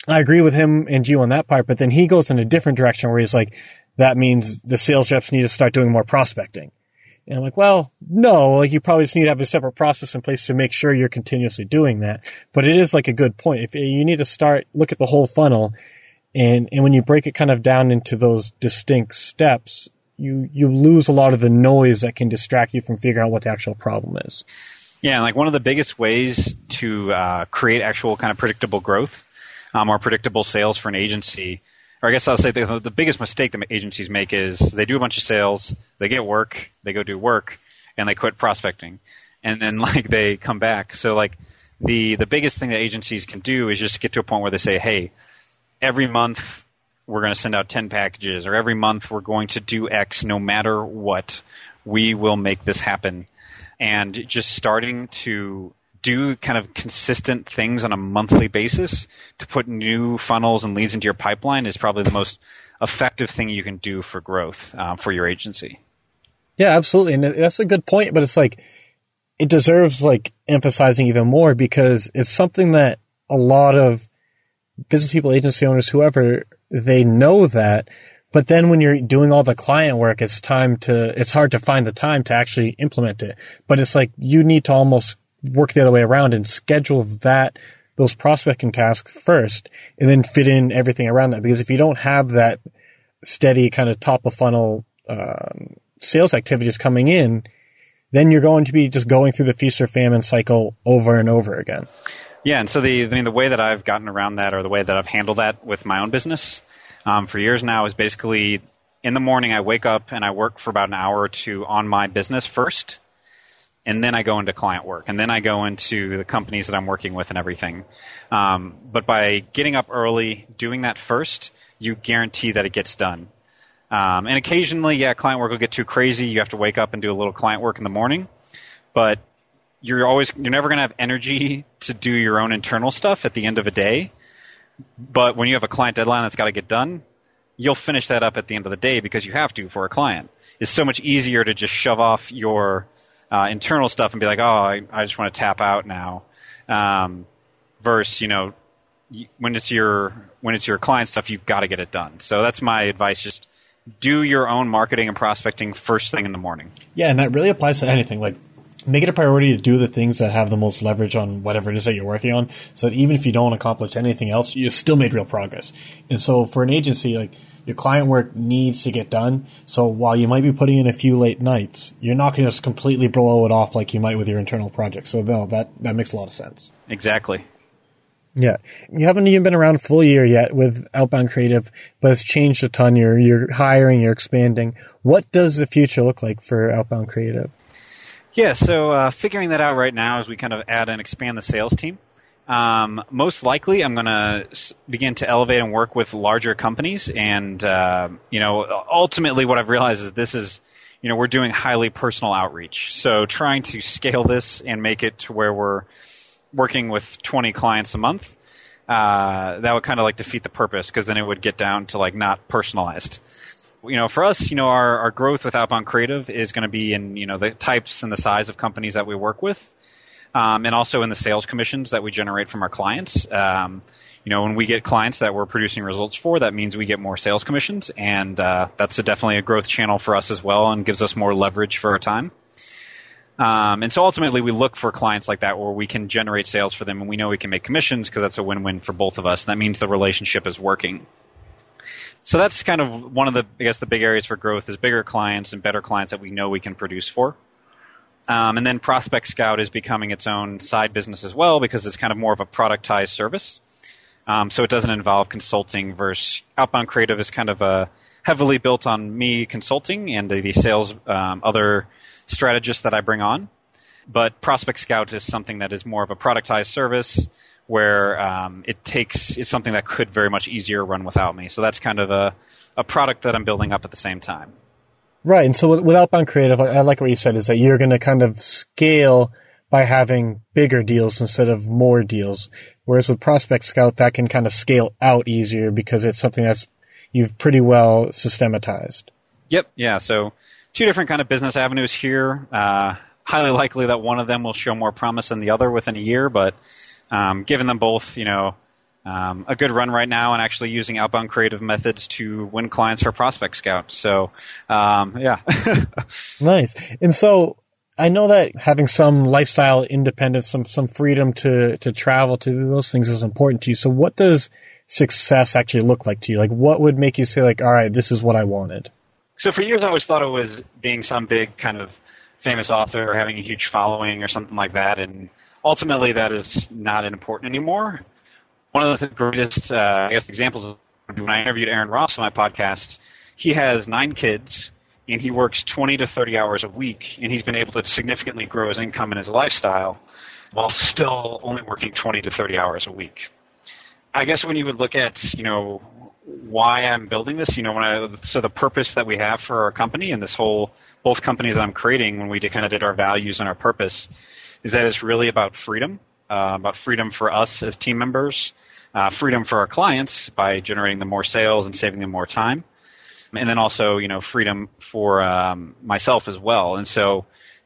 I agree with him and you on that part. But then he goes in a different direction where he's like, that means the sales reps need to start doing more prospecting. And I'm like, well, no, like you probably just need to have a separate process in place to make sure you're continuously doing that. But it is like a good point. If you need to start, look at the whole funnel and, and when you break it kind of down into those distinct steps, you, you lose a lot of the noise that can distract you from figuring out what the actual problem is. Yeah, like one of the biggest ways to uh, create actual kind of predictable growth um, or predictable sales for an agency or I guess I'll say the, the biggest mistake that agencies make is they do a bunch of sales, they get work, they go do work, and they quit prospecting, and then like they come back. So like the the biggest thing that agencies can do is just get to a point where they say, hey, every month we're going to send out 10 packages or every month we're going to do X no matter what. We will make this happen. And just starting to do kind of consistent things on a monthly basis to put new funnels and leads into your pipeline is probably the most effective thing you can do for growth um, for your agency. Yeah, absolutely, and that's a good point. But it's like it deserves like emphasizing even more because it's something that a lot of business people, agency owners, whoever, they know that. But then when you're doing all the client work, it's time to, it's hard to find the time to actually implement it. But it's like you need to almost work the other way around and schedule that those prospecting tasks first and then fit in everything around that. Because if you don't have that steady kind of top of funnel um, sales activities coming in, then you're going to be just going through the feast or famine cycle over and over again. Yeah, and so the I mean the way that I've gotten around that, or the way that I've handled that with my own business um, for years now, is basically in the morning I wake up and I work for about an hour or two on my business first, and then I go into client work, and then I go into the companies that I'm working with and everything. Um, but by getting up early, doing that first, you guarantee that it gets done. Um, and occasionally, yeah, client work will get too crazy. You have to wake up and do a little client work in the morning, but you're always you're never going to have energy to do your own internal stuff at the end of a day. But when you have a client deadline that's got to get done, you'll finish that up at the end of the day because you have to for a client. It's so much easier to just shove off your uh, internal stuff and be like, oh, I, I just want to tap out now. Um, versus, you know, when it's your when it's your client stuff, you've got to get it done. So that's my advice. Just do your own marketing and prospecting first thing in the morning. Yeah, and that really applies to anything. Like make it a priority to do the things that have the most leverage on whatever it is that you're working on so that even if you don't accomplish anything else you still made real progress and so for an agency like your client work needs to get done. So while you might be putting in a few late nights, you're not going to just completely blow it off like you might with your internal project. So no, that, that makes a lot of sense. Exactly. Yeah. You haven't even been around a full year yet with Outbound Creative, but it's changed a ton. You're, you're hiring, you're expanding. What does the future look like for Outbound Creative? Yeah, so uh, figuring that out right now as we kind of add and expand the sales team. Um, most likely, I'm going to begin to elevate and work with larger companies. And, uh, you know, ultimately, what I've realized is this is, you know, we're doing highly personal outreach. So trying to scale this and make it to where we're working with 20 clients a month, uh, that would kind of like defeat the purpose because then it would get down to like not personalized. You know, for us, you know, our, our growth with Outbound Creative is going to be in, you know, the types and the size of companies that we work with um, and also in the sales commissions that we generate from our clients. Um, you know, when we get clients that we're producing results for, that means we get more sales commissions, and uh, that's a, definitely a growth channel for us as well, and gives us more leverage for our time. Um, and so ultimately, we look for clients like that where we can generate sales for them, and we know we can make commissions because that's a win-win for both of us. And that means the relationship is working. So that's kind of one of the, I guess, the big areas for growth is bigger clients and better clients that we know we can produce for. Um, and then Prospect Scout is becoming its own side business as well because it's kind of more of a productized service. Um, so it doesn't involve consulting versus outbound creative is kind of a heavily built on me consulting and the, the sales um, other strategists that I bring on. But Prospect Scout is something that is more of a productized service where um, it takes it's something that could very much easier run without me. So that's kind of a, a product that I'm building up at the same time. Right. And so with, Outbound Creative, I like what you said is that you're going to kind of scale by having bigger deals instead of more deals. Whereas with Prospect Scout, that can kind of scale out easier because it's something that's you've pretty well systematized. Yep. Yeah. So two different kind of business avenues here. Uh, highly likely that one of them will show more promise than the other within a year, but um, giving them both, you know, um, a good run right now and actually using outbound creative methods to win clients for Prospect Scout. So, um, yeah. nice. And so I know that having some lifestyle independence, some, some freedom to, to travel, to do those things is important to you. So what does success actually look like to you? Like what would make you say like, all right, this is what I wanted? So for years I always thought it was being some big kind of famous author or having a huge following or something like that. And ultimately that is not important anymore one of the greatest, uh, I guess, examples when I interviewed Aaron Ross on my podcast. He has nine kids, and he works 20 to 30 hours a week, and he's been able to significantly grow his income and his lifestyle while still only working 20 to 30 hours a week. I guess when you would look at, you know, why I'm building this, you know, when I, so the purpose that we have for our company and this whole, both companies that I'm creating when we did, kind of did our values and our purpose, is that it's really about freedom uh, about freedom for us as team members, uh, freedom for our clients by generating them more sales and saving them more time, and then also you know freedom for um, myself as well. And so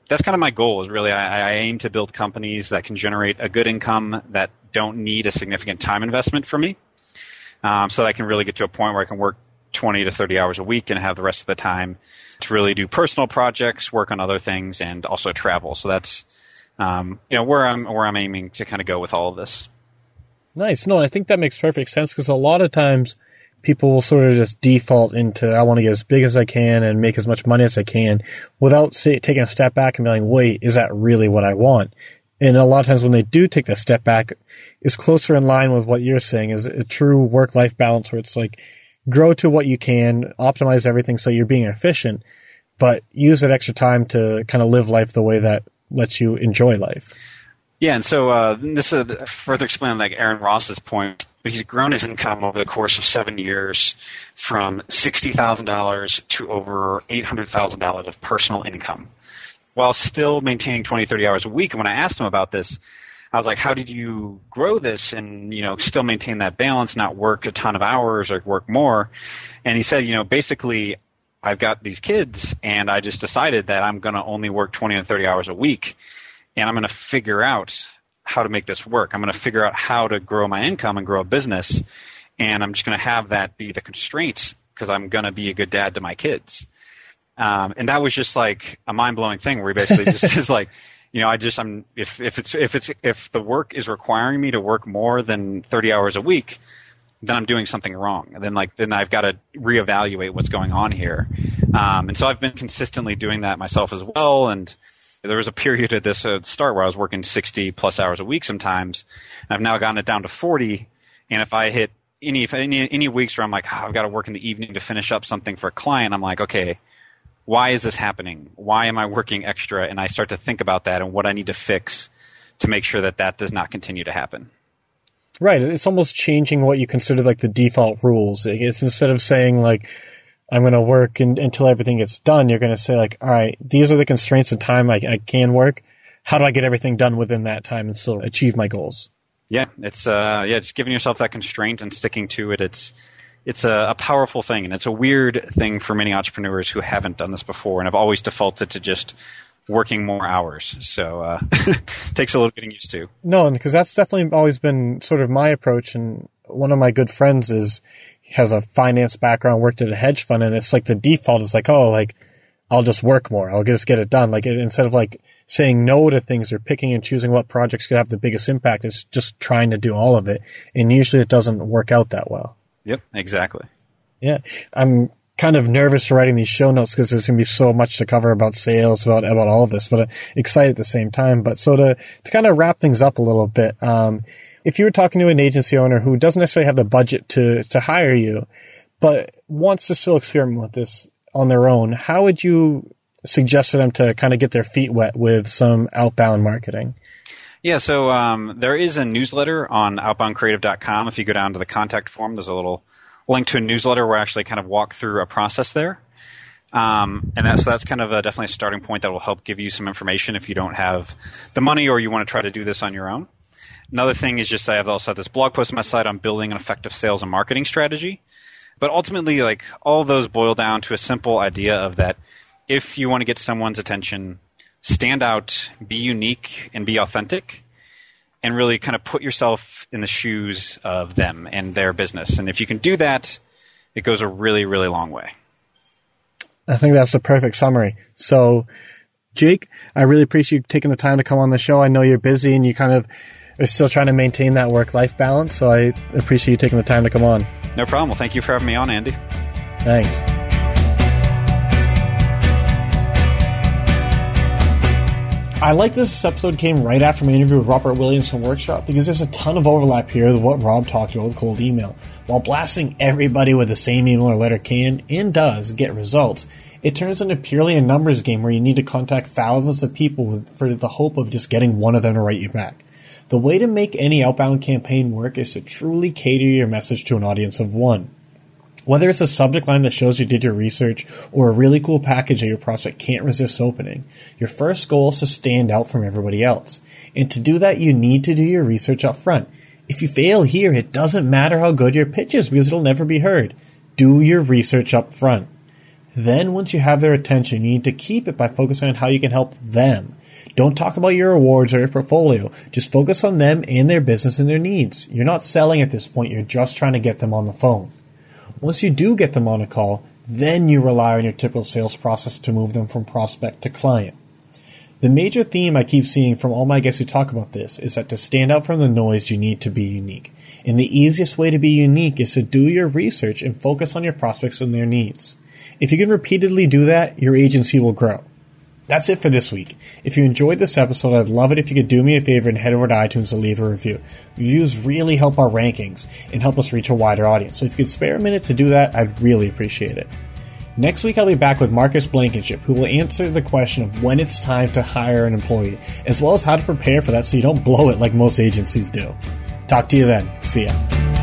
that's kind of my goal. Is really I, I aim to build companies that can generate a good income that don't need a significant time investment for me, um, so that I can really get to a point where I can work 20 to 30 hours a week and have the rest of the time to really do personal projects, work on other things, and also travel. So that's um, you know where I'm where I'm aiming to kind of go with all of this. Nice. No, I think that makes perfect sense because a lot of times people will sort of just default into I want to get as big as I can and make as much money as I can without say, taking a step back and being like, wait, is that really what I want? And a lot of times when they do take that step back, it's closer in line with what you're saying is a true work life balance where it's like grow to what you can, optimize everything so you're being efficient, but use that extra time to kind of live life the way that lets you enjoy life. Yeah, and so uh, this is further explaining like Aaron Ross's point. He's grown his income over the course of seven years from sixty thousand dollars to over eight hundred thousand dollars of personal income, while still maintaining 20, 30 hours a week. And when I asked him about this, I was like, "How did you grow this and you know still maintain that balance, not work a ton of hours or work more?" And he said, "You know, basically, I've got these kids, and I just decided that I'm going to only work 20 to 30 hours a week, and I'm going to figure out how to make this work. I'm going to figure out how to grow my income and grow a business, and I'm just going to have that be the constraints because I'm going to be a good dad to my kids. Um, and that was just like a mind blowing thing where he basically just is like, you know, I just I'm if if it's if it's if the work is requiring me to work more than 30 hours a week, then I'm doing something wrong. And then like then I've got to reevaluate what's going on here. Um, and so I've been consistently doing that myself as well. And there was a period at this uh, start where I was working 60 plus hours a week sometimes. I've now gotten it down to 40. And if I hit any any any weeks where I'm like, oh, I've got to work in the evening to finish up something for a client, I'm like, okay, why is this happening? Why am I working extra? And I start to think about that and what I need to fix to make sure that that does not continue to happen. Right. It's almost changing what you consider like the default rules. It's instead of saying like, I'm going to work in, until everything gets done, you're going to say like, all right, these are the constraints of time I, I can work. How do I get everything done within that time and still achieve my goals? Yeah, it's uh, yeah, just giving yourself that constraint and sticking to it. It's it's a, a, powerful thing, and it's a weird thing for many entrepreneurs who haven't done this before and have always defaulted to just working more hours. So uh, takes a little getting used to. No, and because that's definitely always been sort of my approach. And one of my good friends is has a finance background, worked at a hedge fund, and it's like the default is like, oh, like I'll just work more. I'll just get it done. Like instead of like saying no to things or picking and choosing what projects could have the biggest impact, it's just trying to do all of it. And usually it doesn't work out that well. Yep, exactly. Yeah, I'm kind of nervous writing these show notes because there's going to be so much to cover about sales, about about all of this, but excited at the same time. But so to to kind of wrap things up a little bit, um, if you were talking to an agency owner who doesn't necessarily have the budget to to hire you, but wants to still experiment with this on their own, how would you suggest for them to kind of get their feet wet with some outbound marketing? Yeah, so um, there is a newsletter on outboundcreative.com. If you go down to the contact form, there's a little link to a newsletter where I actually kind of walk through a process there. Um, and that's, so that's kind of a, definitely a starting point that will help give you some information if you don't have the money or you want to try to do this on your own. Another thing is just I have also had this blog post on my site on building an effective sales and marketing strategy. But ultimately, like all those boil down to a simple idea of that if you want to get someone's attention, stand out, be unique, and be authentic, and really kind of put yourself in the shoes of them and their business. And if you can do that, it goes a really, really long way. I think that's the perfect summary. So, Jake, I really appreciate you taking the time to come on the show. I know you're busy and you kind of are still trying to maintain that work life balance. So I appreciate you taking the time to come on. No problem. Well, thank you for having me on, Andy. Thanks. I like this episode came right after my interview with Robert Williams from Workshop because there's a ton of overlap here with what Rob talked about with cold email. While blasting everybody with the same email or letter can and does get results, it turns into purely a numbers game where you need to contact thousands of people for the hope of just getting one of them to write you back. The way to make any outbound campaign work is to truly cater your message to an audience of one. Whether it's a subject line that shows you did your research or a really cool package that your prospect can't resist opening, your first goal is to stand out from everybody else. And to do that, you need to do your research up front. If you fail here, it doesn't matter how good your pitch is because it'll never be heard. Do your research up front. Then, once you have their attention, you need to keep it by focusing on how you can help them. Don't talk about your awards or your portfolio. Just focus on them and their business and their needs. You're not selling at this point, you're just trying to get them on the phone. Once you do get them on a call, then you rely on your typical sales process to move them from prospect to client. The major theme I keep seeing from all my guests who talk about this is that to stand out from the noise, you need to be unique. And the easiest way to be unique is to do your research and focus on your prospects and their needs. If you can repeatedly do that, your agency will grow. That's it for this week. If you enjoyed this episode, I'd love it if you could do me a favor and head over to iTunes to leave a review. Reviews really help our rankings and help us reach a wider audience. So if you could spare a minute to do that, I'd really appreciate it. Next week, I'll be back with Marcus Blankenship, who will answer the question of when it's time to hire an employee, as well as how to prepare for that so you don't blow it like most agencies do. Talk to you then. See ya.